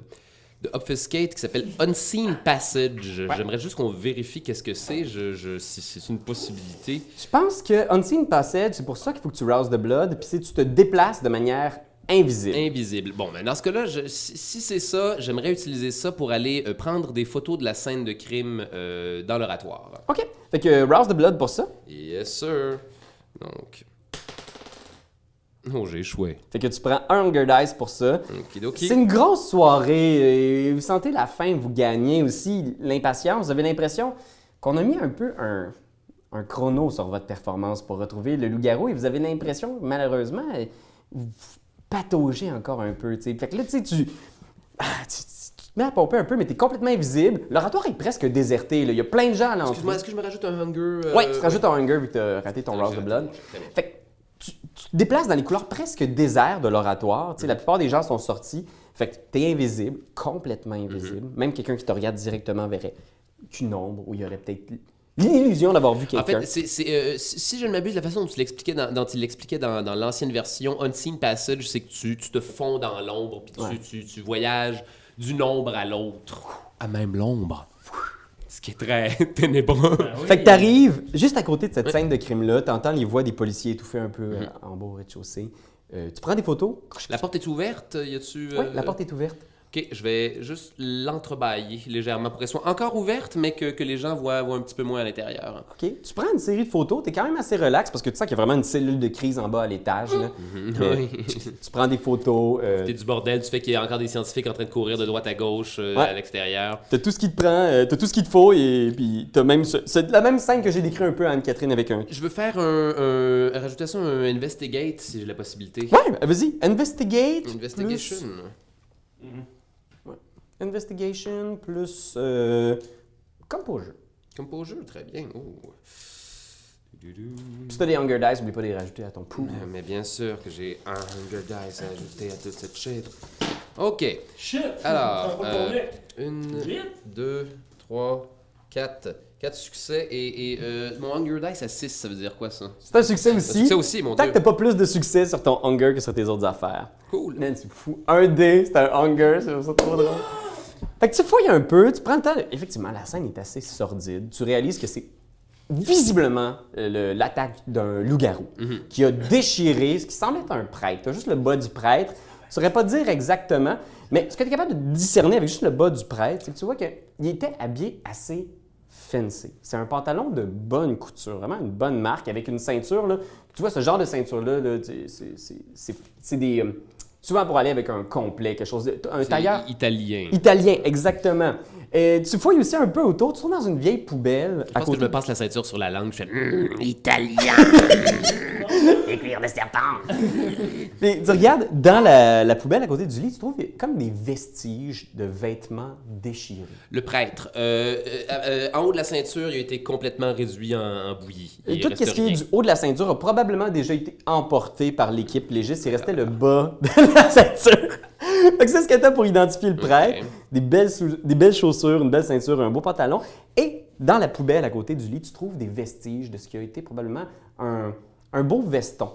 de obfuscate qui s'appelle Unseen Passage. J'aimerais juste qu'on vérifie qu'est-ce que c'est, je, je- si c'est une possibilité. Je pense que Unseen Passage, c'est pour ça qu'il faut que tu rouses the blood, puis c'est tu te déplaces de manière invisible. Invisible. Bon, mais dans ce cas-là, si, si c'est ça, j'aimerais utiliser ça pour aller euh, prendre des photos de la scène de crime euh, dans l'oratoire. OK. Fait que rouse the blood pour ça. Yes, sir. Donc. Oh, j'ai échoué. Fait que tu prends un Hunger Dice pour ça. Okidoki. C'est une grosse soirée. et Vous sentez la faim, vous gagnez aussi l'impatience. Vous avez l'impression qu'on a mis un peu un, un chrono sur votre performance pour retrouver le loup-garou et vous avez l'impression, malheureusement, vous pataugez encore un peu. tu sais. Fait que là, tu sais, tu, ah, tu, tu- tu te mets à pomper un peu, mais t'es complètement invisible. L'oratoire est presque déserté. là. Il y a plein de gens à l'entrée. Excuse-moi, est-ce que je me rajoute un hunger euh, Ouais, tu te rajoutes un hunger vu que t'as raté ton Rouse de Blood. Fait que tu, tu te déplaces dans les couloirs presque déserts de l'oratoire. Tu sais, La plupart des gens sont sortis. Fait que t'es invisible, complètement invisible. Même quelqu'un qui te regarde directement verrait qu'une ombre où il y aurait peut-être l'illusion d'avoir vu En quelqu'un. fait, c'est, c'est, euh, si je ne m'abuse, la façon dont tu l'expliquais dans, il l'expliquait dans, dans l'ancienne version Unseen Passage, c'est que tu, tu te fonds dans l'ombre, puis tu, Ouais. tu, tu voyages d'une ombre à l'autre. À même l'ombre. Ce qui est très [LAUGHS] ténébreux. Ben oui. Fait que t'arrives juste à côté de cette scène de crime-là, t'entends les voix des policiers étouffés un peu euh, en bas au rez-de-chaussée. Euh, tu prends des photos? La porte est ouverte, y a-tu... Oui, euh, la porte est ouverte. Ok, je vais juste l'entrebâiller légèrement pour qu'elle soit encore ouverte, mais que, que les gens voient, voient un petit peu moins à l'intérieur. OK. Tu prends une série de photos, t'es quand même assez relax parce que tu sens qu'il y a vraiment une cellule de crise en bas à l'étage. là. Euh, Oui. tu prends des photos. euh, T'es du bordel, tu fais qu'il y a encore des scientifiques en train de courir de droite à gauche euh, Ouais. à l'extérieur. T'as tout ce qui te prend, euh, t'as tout ce qu'il te faut et puis t'as même ce- c'est la même scène que j'ai décrit un peu à Anne-Catherine avec un. Je veux faire un, un- rajouter ça un investigate si j'ai la possibilité. Ouais, vas-y, investigate. Investigation. plus- investigation plus euh, composure. Comme pour jeu, très bien. Oh. Doudou. Si t'as des Hunger Dice, oublie pas de les rajouter à ton pool. Euh, Mais bien sûr que j'ai un Hunger Dice à ajouter à toute cette shit. Ok. Shit! Alors, euh. Une, deux, trois, quatre. Quatre succès et, et, euh, mon Hunger Dice à 6, ça veut dire quoi ça? C'est un succès Un aussi. succès aussi, mon Tant dieu. que t'as pas plus de succès sur ton Hunger que sur tes autres affaires. Cool. Man, c'est fou. Un dé, c'est un Hunger, c'est trop drôle. Fait que tu fouilles un peu, tu prends le temps. de- Effectivement, la scène est assez sordide. Tu réalises que c'est visiblement euh, l'attaque d'un loup-garou qui a déchiré ce qui semble être un prêtre. T'as juste le bas du prêtre. Tu saurais pas dire exactement, mais ce que tu es capable de discerner avec juste le bas du prêtre, c'est que tu vois qu'il était habillé assez fancy. C'est un pantalon de bonne couture, vraiment une bonne marque avec une ceinture. Là. Tu vois, ce genre de ceinture-là, là, c'est- c'est- c'est- c'est c'est des. euh, souvent pour aller avec un complet, quelque chose de. Un tailleur italien. italien, exactement. Et tu fouilles aussi un peu autour, tu trouves dans une vieille poubelle Je à pense que je me passe la ceinture sur la langue, je fais Hum, [LAUGHS] italien. [LAUGHS] Et cuir de serpent. [LAUGHS] Puis tu regardes dans la, la poubelle à côté du lit, tu trouves comme des vestiges de vêtements déchirés. le prêtre. Euh, euh, euh, en haut de la ceinture, il a été complètement réduit en, en bouillie. Et tout ce qui est du haut de la ceinture a probablement déjà été emporté par l'équipe légiste. Il restait le bas de [LAUGHS] la ceinture. Fait que c'est ce que t'as pour identifier le prêtre. Des, belles sou- des belles chaussures, une belle ceinture, un beau pantalon. Et dans la poubelle à côté du lit, tu trouves des vestiges de ce qui a été probablement un, un beau veston.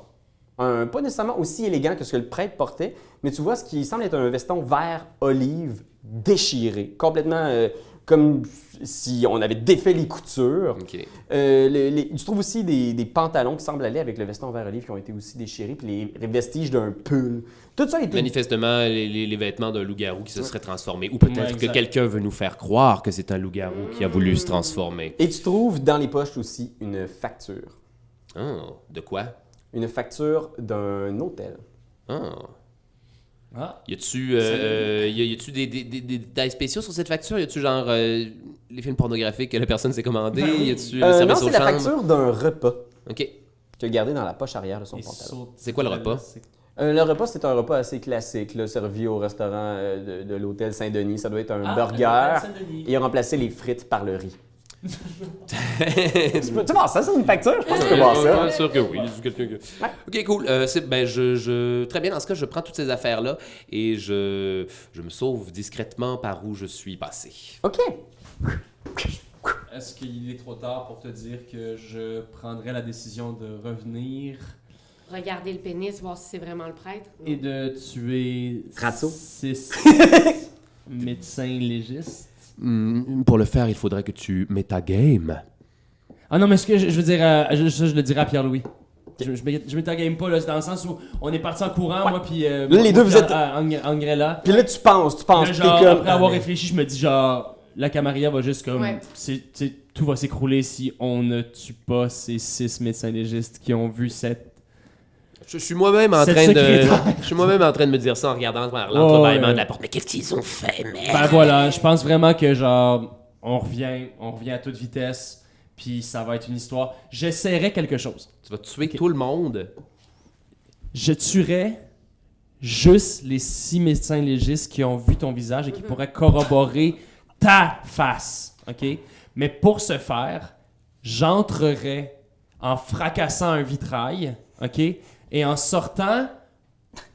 Un, pas nécessairement aussi élégant que ce que le prêtre portait, mais tu vois ce qui semble être un veston vert olive déchiré, complètement euh, comme si on avait défait les coutures. Ok. Euh, les- les- tu trouves aussi des, des pantalons qui semblent aller avec le veston vert olive qui ont été aussi déchirés, puis les vestiges d'un pull. Tout ça a été Manifestement, les, les- les vêtements d'un loup-garou qui se serait transformé. Ou peut-être Ouais, que quelqu'un veut nous faire croire que c'est un loup-garou qui a voulu se transformer. Et tu trouves dans les poches aussi une facture. Oh, de quoi? Une facture d'un hôtel. Oh. Ah. Y a-tu euh, y a- y a-tu des, des, des, des détails spéciaux sur cette facture? Y a-tu genre euh, les films pornographiques que la personne s'est commandé? Ben oui. Y a-tu le Euh, non, c'est la facture d'un repas Ok. a gardé dans la poche arrière de son Il pantalon. C'est quoi le repas? Euh, le repas, c'est un repas assez classique, là, servi au restaurant euh, de, de l'hôtel Saint-Denis. Ça doit être un Ah, burger. Et il a remplacé les frites par le riz. Tu peux tu vois ça, c'est une facture? Je pense que tu peux voir ça. Ouais, sûr que oui. c'est quelqu'un que- Ok, cool. Euh, c'est- ben, je, je- Très bien, dans ce cas, je prends toutes ces affaires-là et je, je me sauve discrètement par où je suis passé. OK. Est-ce qu'il est trop tard pour te dire que je prendrais la décision de revenir? Regardez le pénis, voir si c'est vraiment le prêtre? et de tuer Ratso. six [LAUGHS] médecins légistes? Hmm, pour le faire, il faudrait que tu game. Ah non, mais ce que je, je veux dire, euh, je, ça, je le dirai à Pierre-Louis. Je, je, je m'étagame pas, là, c'est dans le sens où on est parti en courant, moi, puis. euh, les moi, deux, vous êtes- Angrella. Puis là, tu penses, tu penses. Là, genre, comme, après avoir ah, réfléchi, je me dis, genre, la Camarilla va juste comme. Ouais. c'est- tu sais, tout va s'écrouler si on ne tue pas ces six médecins légistes qui ont vu cette. Je, suis moi-même en train de. [LAUGHS] Je suis moi-même en train de me dire ça en regardant l'entrebâillement ouais. de la porte. Mais qu'est-ce qu'ils ont fait, merde Ben voilà, je pense vraiment que, genre, on revient, on revient à toute vitesse, puis ça va être une histoire. J'essaierai quelque chose. Tu vas tuer tout le monde. Je tuerai juste les six médecins légistes qui ont vu ton visage et qui pourraient corroborer ta face. OK? Mais pour ce faire, j'entrerai en fracassant un vitrail, OK? Et en sortant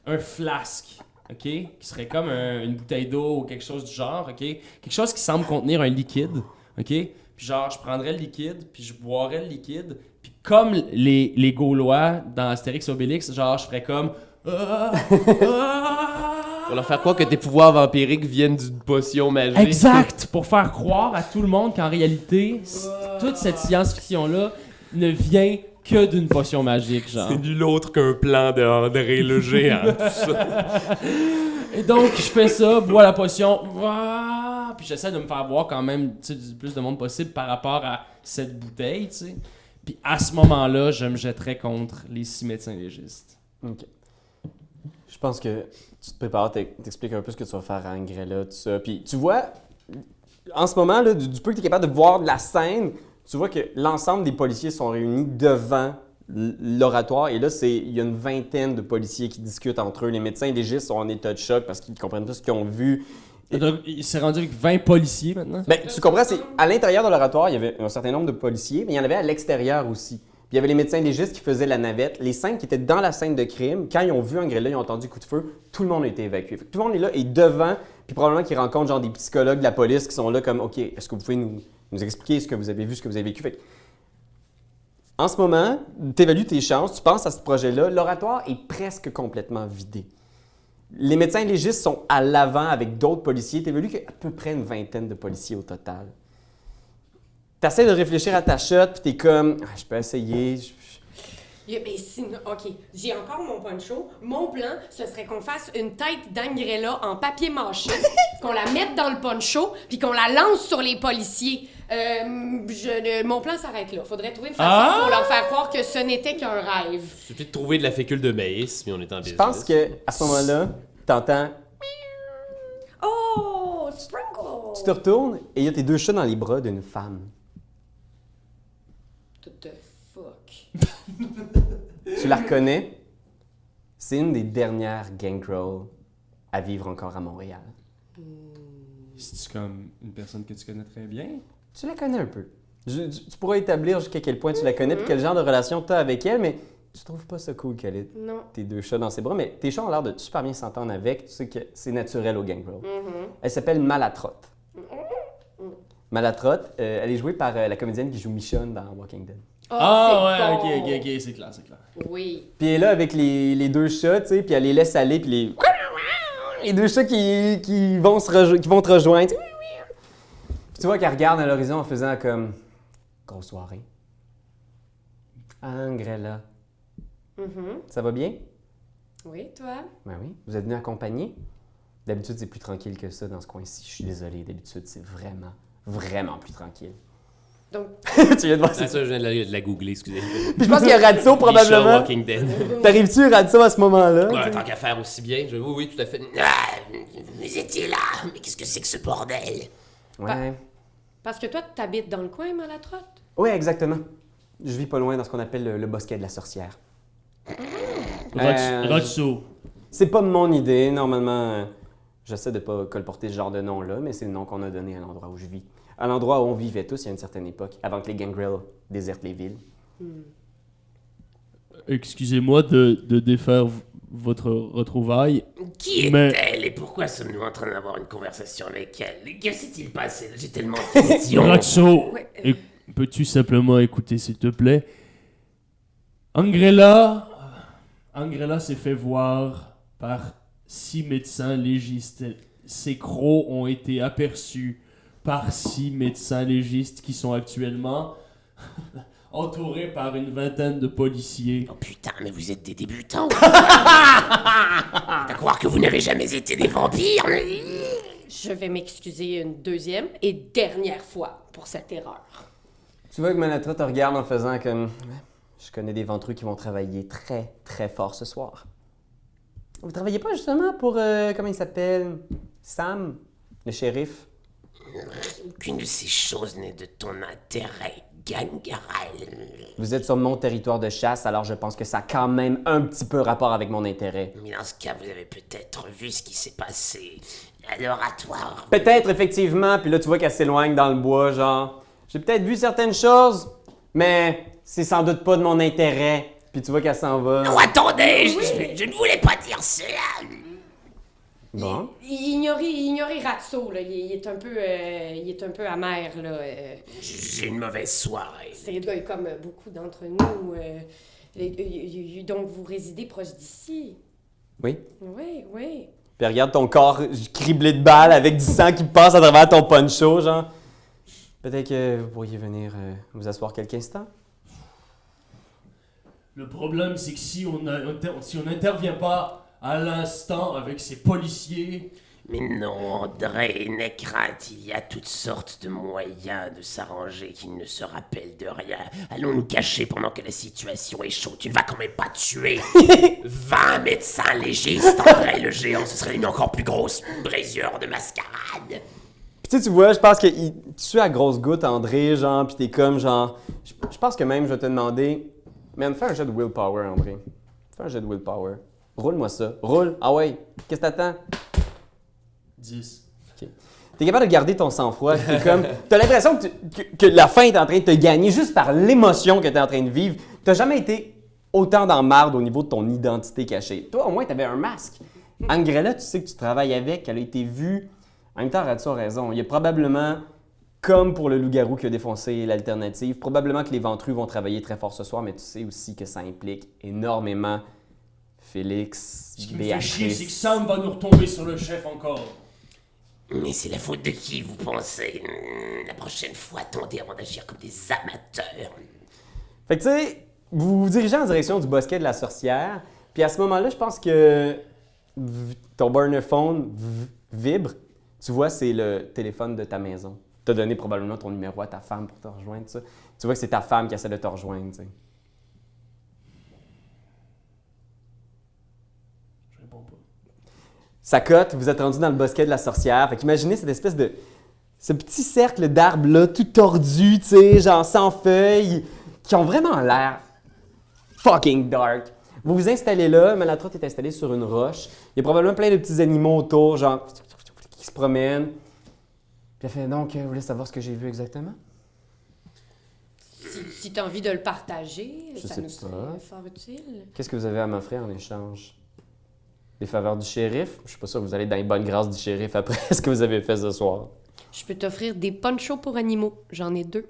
un flasque, OK? Qui serait comme un- une bouteille d'eau ou quelque chose du genre, OK? Quelque chose qui semble contenir un liquide, OK? Puis genre, je prendrais le liquide, puis je boirais le liquide, puis comme les, les Gaulois dans Astérix et Obélix, genre, je ferais comme... Ah, ah. Pour leur faire croire que tes pouvoirs vampiriques viennent d'une potion magique. Exact! Pour faire croire à tout le monde qu'en réalité, c- toute cette science-fiction-là ne vient que d'une potion magique, genre. C'est nul autre qu'un plan de André le géant. tout ça. Et donc, je fais ça, bois la potion, puis j'essaie de me faire boire quand même tu sais, du plus de monde possible par rapport à cette bouteille, tu sais. Puis à ce moment-là, je me jetterais contre les six médecins légistes. Ok. Je pense que tu te prépares, t'ex- t'expliques un peu ce que tu vas faire à Angrella, tout ça. Puis tu vois, en ce moment, là, du, du peu que tu es capable de voir de la scène, tu vois que l'ensemble des policiers sont réunis devant l'oratoire. Et là, c'est il y a une vingtaine de policiers qui discutent entre eux. Les médecins légistes sont en état de choc parce qu'ils comprennent pas ce qu'ils ont vu. Et- Donc, il s'est rendu avec 20 policiers maintenant? Ben, tu comprends, c'est à l'intérieur de l'oratoire, il y avait un certain nombre de policiers, mais il y en avait à l'extérieur aussi. Puis il y avait les médecins légistes qui faisaient la navette. Les cinq qui étaient dans la scène de crime, quand ils ont vu Angrella, ils ont entendu coup de feu, tout le monde a été évacué. Fait que tout le monde est là et devant, puis probablement qu'ils rencontrent genre des psychologues de la police qui sont là comme OK, est-ce que vous pouvez nous, nous expliquer ce que vous avez vu, ce que vous avez vécu? En ce moment, tu évalues tes chances, tu penses à ce projet-là, l'oratoire est presque complètement vidé. Les médecins légistes sont à l'avant avec d'autres policiers. Tu évalues à peu près une vingtaine de policiers au total. Tu essaies de réfléchir à ta shot, puis tu es comme, Ah, je peux essayer. Yeah, ben, sinon- ok, j'ai encore mon poncho. Mon plan, ce serait qu'on fasse une tête d'Angrella en papier mâché, [LAUGHS] qu'on la mette dans le poncho, puis qu'on la lance sur les policiers. Euh, je- mon plan s'arrête là. Faudrait trouver une façon Ah! pour leur faire croire que ce n'était qu'un rêve. Suffit de trouver de la fécule de maïs, puis on est en Je business. pense que à ce moment-là, tu entends, Oh, Sprinkle! tu te retournes et il y a tes deux chats dans les bras d'une femme. What the fuck? [LAUGHS] Tu la reconnais? C'est une des dernières gangrels à vivre encore à Montréal. C'est comme une personne que tu connais très bien? Tu la connais un peu. Je- tu, tu pourras établir jusqu'à quel point tu la connais puis quel genre de relation tu as avec elle, mais tu trouves pas ça cool qu'elle ait Non. tes deux chats dans ses bras. Mais tes chats ont l'air de super bien s'entendre avec. Tu sais que c'est naturel au gangrel. Elle s'appelle Malatrotte. Malatrotte, euh, elle est jouée par euh, la comédienne qui joue Michonne dans Walking Dead. Oh, Ah c'est ouais, bon. ok, ok, ok, c'est clair, c'est clair. Oui. Puis elle est là avec les, les deux chats, tu sais, puis elle les laisse aller, puis les... Les deux chats qui, qui, vont, se rejo- qui vont te rejoindre. Puis tu vois qu'elle regarde à l'horizon en faisant comme... Grosse soirée. Angrella. Mhm. Ça va bien? Oui, toi? Ben oui. Vous êtes venu accompagner? D'habitude, c'est plus tranquille que ça dans ce coin-ci. Je suis désolé. D'habitude, c'est vraiment, vraiment plus tranquille. Donc, [LAUGHS] tu viens de voir Ah, ça. ça, je viens de la, de la googler, excusez. Puis je pense qu'il y a Radso, probablement. Walking Dead. T'arrives-tu, Radso, à ce moment-là? Ouais, tant qu'à faire aussi bien. Je, oui, oui, tout à fait. Ah, vous étiez là Mais qu'est-ce que c'est que ce bordel? Ouais. parce que toi, t'habites dans le coin, Malatrotte? Oui, exactement. Je vis pas loin dans ce qu'on appelle le, le bosquet de la sorcière. Euh, Rotso. C'est pas mon idée. Normalement, euh, j'essaie de pas colporter ce genre de nom-là, mais c'est le nom qu'on a donné à l'endroit où je vis. À l'endroit où on vivait tous il y a une certaine époque, avant que les gangrels désertent les villes. Excusez-moi de, de défaire votre retrouvaille. Qui Mais- est-elle et pourquoi sommes-nous en train d'avoir une conversation avec elle? Que s'est-il passé? J'ai tellement de questions. [LAUGHS] Ouais. et- peux-tu simplement écouter, s'il te plaît? Angrella, Angrella s'est fait voir par six médecins légistes. Ses crocs ont été aperçus par six médecins légistes qui sont actuellement [LAUGHS] entourés par une vingtaine de policiers. Oh putain, mais vous êtes des débutants [LAUGHS] À croire que vous n'avez jamais été des vampires mais- Je vais m'excuser une deuxième et dernière fois pour cette erreur. Tu vois que Manatra te regarde en faisant comme. Je connais des ventrus qui vont travailler très, très fort ce soir. Vous travaillez pas justement pour. euh, comment il s'appelle? Sam, le shérif? Aucune de ces choses n'est de ton intérêt, gangrel. Vous êtes sur mon territoire de chasse, alors je pense que ça a quand même un petit peu rapport avec mon intérêt. Mais dans ce cas, vous avez peut-être vu ce qui s'est passé à l'oratoire. Peut-être, effectivement, puis là, tu vois qu'elle s'éloigne dans le bois, genre. J'ai peut-être vu certaines choses, mais c'est sans doute pas de mon intérêt. Puis tu vois qu'elle s'en va. Non, attendez, je, je ne voulais pas dire cela. Bon. Il ignorait, il ignorait Ratso, là. Il, il est un peu, euh, il est un peu amer, là. euh. J'ai une mauvaise soirée. C'est là, comme beaucoup d'entre nous. euh, donc, vous résidez proche d'ici. Oui. Oui, oui. Puis regarde ton corps criblé de balles avec du sang qui passe à travers ton poncho, genre. Peut-être que vous pourriez venir euh, vous asseoir quelques instants. Le problème, c'est que si on a- si on n'intervient pas à l'instant avec ces policiers, Mais non, André, n'aie crainte, il y a toutes sortes de moyens de s'arranger qu'il ne se rappelle de rien. Allons nous cacher pendant que la situation est chaude. Tu ne vas quand même pas tuer [LAUGHS] 20 médecins légistes, André le géant, ce serait une encore plus grosse brisure de mascarade. Puis tu sais, tu vois, je pense que il- tu suis à grosse goutte, André, genre, puis t'es comme, genre. Je, je pense que même, je vais te demander. Man, fais un jet de willpower, André. Fais un jet de willpower. Roule-moi ça. Roule. Ah ouais. Qu'est-ce que t'attends? 10. T'es capable de garder ton sang-froid. T'es comme. T'as l'impression que, tu- que- que la fin est en train de te gagner juste par l'émotion que t'es en train de vivre. T'as jamais été autant dans marde au niveau de ton identité cachée. Toi, au moins, t'avais un masque. Angrella, tu sais que tu travailles avec, elle a été vue. En même temps, Ratsu a raison. Il y a probablement, comme pour le loup-garou qui a défoncé l'alternative, probablement que les ventrus vont travailler très fort ce soir, mais tu sais aussi que ça implique énormément Félix, Ce qui me fait chier, c'est que Béatrice. Sam va nous retomber sur le chef encore. Mais c'est la faute de qui, vous pensez? Hmm, La prochaine fois, attendez avant d'agir comme des amateurs. Fait que tu sais, vous vous dirigez en direction du bosquet de la sorcière, puis à ce moment-là, je pense que v- ton burner phone v- vibre. Tu vois, c'est le téléphone de ta maison. Tu as donné probablement ton numéro à ta femme pour te rejoindre, ça. Tu vois que c'est ta femme qui essaie de te rejoindre, tu sais. Je réponds pas. Ça cote, vous êtes rendu dans le bosquet de la sorcière. Fait qu'imaginez cette espèce de. Ce petit cercle d'arbres-là, tout tordu, tu sais, genre sans feuilles, qui ont vraiment l'air fucking dark. Vous vous installez là, Malatrotte est installée sur une roche. Il y a probablement plein de petits animaux autour, genre, qui se promènent. Puis elle fait donc, euh, vous voulez savoir ce que j'ai vu exactement? Si, si tu as envie de le partager, Je ça sais nous pas. serait fort utile. Qu'est-ce que vous avez à m'offrir en échange? Des faveurs du shérif? Je suis pas sûr que vous allez dans les bonnes grâces du shérif après [LAUGHS] ce que vous avez fait ce soir. Je peux t'offrir des ponchos pour animaux. J'en ai deux.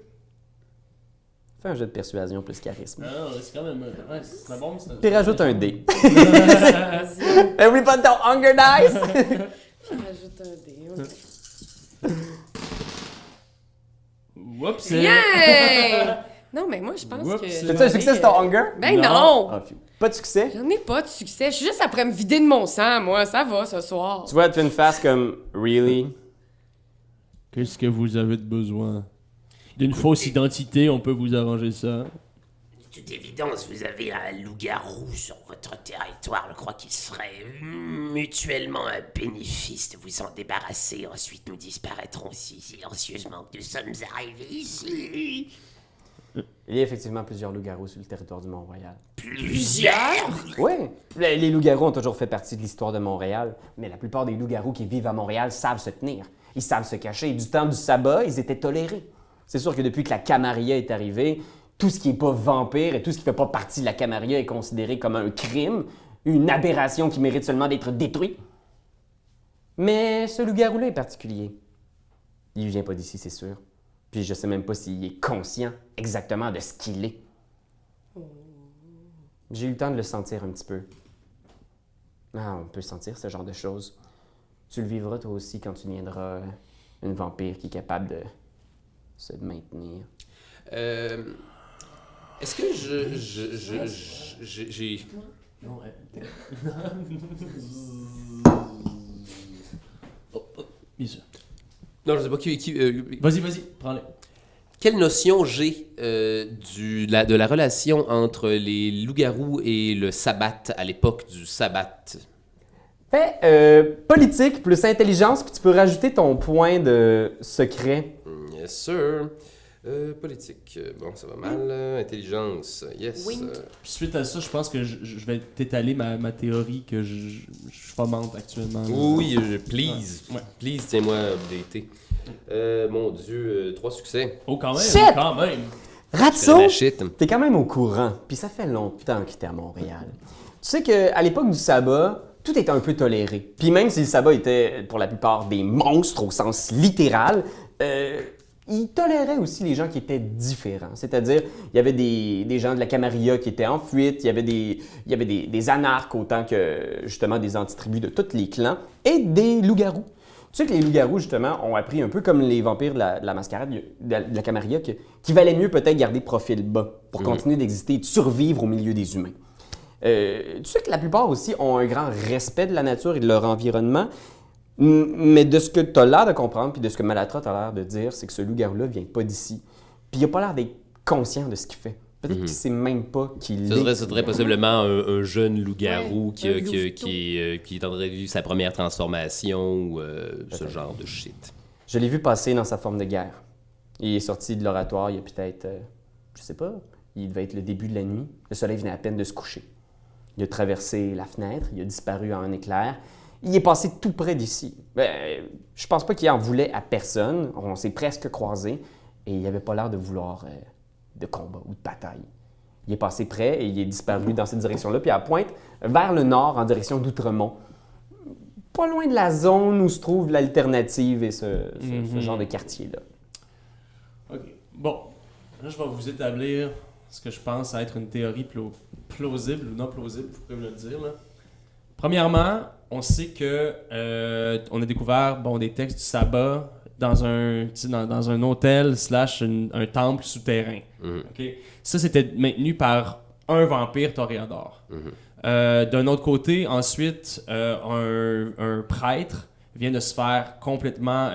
Fais un jeu de persuasion plus charisme. Ah, c'est quand même. Ouais, c'est bon, c'est Puis rajoute un dé. [LAUGHS] Eh Oublie pas ton Hunger Dice! [LAUGHS] Rajoute un dé. ok. Oups! Bien! non, mais moi, je pense que. T'as-tu un succès sur ton Hunger? Ben Non. non! Ah. Pas de succès? J'en ai pas de succès. Je suis juste après me vider de mon sang, moi. Ça va ce soir. Tu vois, elle te fait une face comme Really? Qu'est-ce que vous avez de besoin? D'une fausse identité, on peut vous arranger ça? De toute évidence, vous avez un loup-garou sur votre territoire. Je crois qu'il serait mutuellement un bénéfice de vous en débarrasser. Ensuite, nous disparaîtrons si silencieusement que nous sommes arrivés ici. Il y a effectivement plusieurs loups-garous sur le territoire du Mont-Royal. Plusieurs? Oui, les, les loups-garous ont toujours fait partie de l'histoire de Montréal, mais la plupart des loups-garous qui vivent à Montréal savent se tenir. Ils savent se cacher. Du temps du sabbat, ils étaient tolérés. C'est sûr que depuis que la Camarilla est arrivée, tout ce qui n'est pas vampire et tout ce qui ne fait pas partie de la Camarilla est considéré comme un crime, une aberration qui mérite seulement d'être détruit. Mais ce loup-garou-là est particulier. Il vient pas d'ici, c'est sûr. Puis je sais même pas s'il est conscient exactement de ce qu'il est. J'ai eu le temps de le sentir un petit peu. Ah, on peut sentir ce genre de choses. Tu le vivras toi aussi quand tu viendras une vampire qui est capable de se maintenir. Euh, Est-ce que je. je, je, je- je- j'ai. Non, ouais. [LAUGHS] Bien sûr. Non, je sais pas qui. qui, euh, Vas-y, vas-y, prends-le. quelle notion j'ai euh, du, la, de la relation entre les loups-garous et le sabbat à l'époque du sabbat? Fais euh, politique plus intelligence, puis tu peux rajouter ton point de secret. Yes, sir. Euh, politique, bon, ça va mal. Euh, intelligence, yes. Wink. Euh, suite à ça, je pense que je, je vais t'étaler ma, ma théorie que je, je fomente actuellement. là. oui, euh, please. Ouais. Please, tiens-moi updaté. Euh, mon Dieu, euh, trois succès. Oh, quand même, Shit! quand même. Ratso, la shit. t'es quand même au courant, puis ça fait longtemps que t'es à Montréal. Tu sais qu'à l'époque du sabbat, tout était un peu toléré. Puis même si le sabbat était pour la plupart des monstres au sens littéral, euh, il tolérait aussi les gens qui étaient différents. C'est-à-dire, il y avait des, des gens de la Camarilla qui étaient en fuite, il y avait, des, il y avait des, des anarches autant que justement des antitribus de tous les clans, et des loups-garous. Tu sais que les loups-garous, justement, ont appris un peu comme les vampires de la, de la mascarade, de la, de la Camarilla, qu'il valait mieux peut-être garder profil bas pour continuer d'exister et de survivre au milieu des humains. Euh, tu sais que la plupart aussi ont un grand respect de la nature et de leur environnement, mais de ce que tu as l'air de comprendre, puis de ce que Malatra a l'air de dire, c'est que ce loup-garou-là vient pas d'ici. Puis il a pas l'air d'être conscient de ce qu'il fait. Peut-être qu'il sait même pas qu'il est. serait, ce serait possiblement un, un jeune loup-garou Ouais, qui, euh, qui est en train de vivre sa première transformation ou euh, ce genre de shit. Je l'ai vu passer dans sa forme de guerre. Il est sorti de l'oratoire il y a peut-être, euh, je sais pas, il devait être le début de la nuit. Le soleil venait à peine de se coucher. Il a traversé la fenêtre, il a disparu en un éclair. Il est passé tout près d'ici. Ben, je pense pas qu'il en voulait à personne. On s'est presque croisés et il avait pas l'air de vouloir euh, de combat ou de bataille. Il est passé près et il est disparu dans cette direction-là, puis à pointe vers le nord en direction d'Outremont. Pas loin de la zone où se trouve l'alternative et ce, ce- ce Mhm. genre de quartier-là. OK. Bon, là, je vais vous établir ce que je pense être une théorie plau- plausible ou non plausible, vous pouvez me le dire. Là. Premièrement, on sait que euh, on a découvert bon, des textes du sabbat dans un, dans, dans un hôtel slash une- un temple souterrain. Mhm. OK? Ça, c'était maintenu par un vampire toréador. Mhm. Euh, D'un autre côté, ensuite, euh, un, un prêtre vient de se faire complètement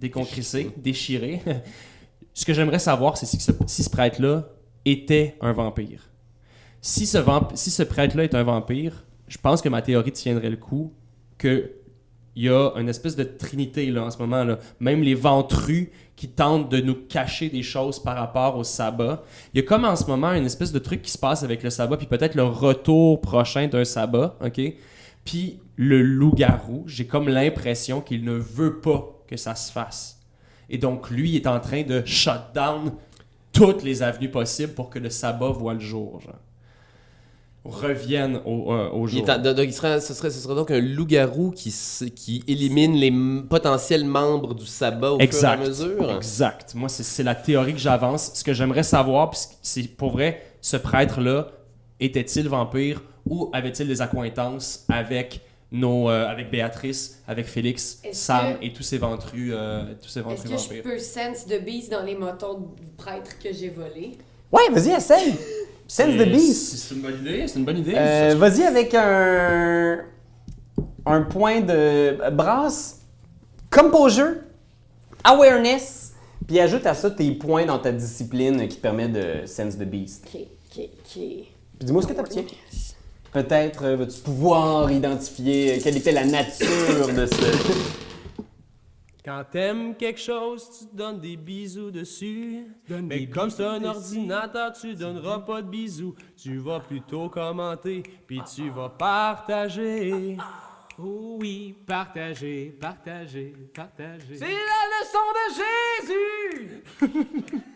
déconcrisser, déchirer. [LAUGHS] ce que j'aimerais savoir, c'est si ce, si ce prêtre-là était un vampire. Si ce, vamp- si ce prêtre-là est un vampire, je pense que ma théorie tiendrait le coup que il y a une espèce de trinité là, en ce moment. Là. Même les ventrus qui tentent de nous cacher des choses par rapport au sabbat. Il y a comme en ce moment une espèce de truc qui se passe avec le sabbat, puis peut-être le retour prochain d'un sabbat, OK? Puis le loup-garou, j'ai comme l'impression qu'il ne veut pas que ça se fasse. Et donc, lui est en train de shut down toutes les avenues possibles pour que le sabbat voit le jour. Revienne au, euh, au jour. en- donc, il ce, serait, ce serait donc un loup-garou qui, qui élimine les potentiels membres du sabbat au Exact. fur et à mesure. Exact. Moi, c'est- c'est la théorie que j'avance. Ce que j'aimerais savoir, c'est pour vrai, ce prêtre-là, était-il vampire ou avait-il des accointances avec nos, euh, avec Béatrice, avec Félix, Est-ce Sam que- et tous ces ventrus, euh, tous ces Est-ce ventrus que je peux sense de beast dans les motos du prêtre que j'ai volé? Ouais, vas-y, essaye! [LAUGHS] Sense the beast! C'est une bonne idée, c'est une bonne idée. Euh, vas-y avec un. Un point de. Brasse. Composure. Awareness. Puis ajoute à ça tes points dans ta discipline qui te permet de sense the beast. Ok, ok, ok. Puis dis-moi ce que t'obtiens. Peut-être euh, vas-tu pouvoir identifier euh, quelle était la nature de ce. Quand t'aimes quelque chose, tu te donnes des bisous dessus. Mais comme c'est un ordinateur, tu donneras pas de bisous. Tu vas plutôt commenter, puis tu vas partager. Oh oui, partagez, partagez, partagez. C'est la leçon de Jésus! [LAUGHS]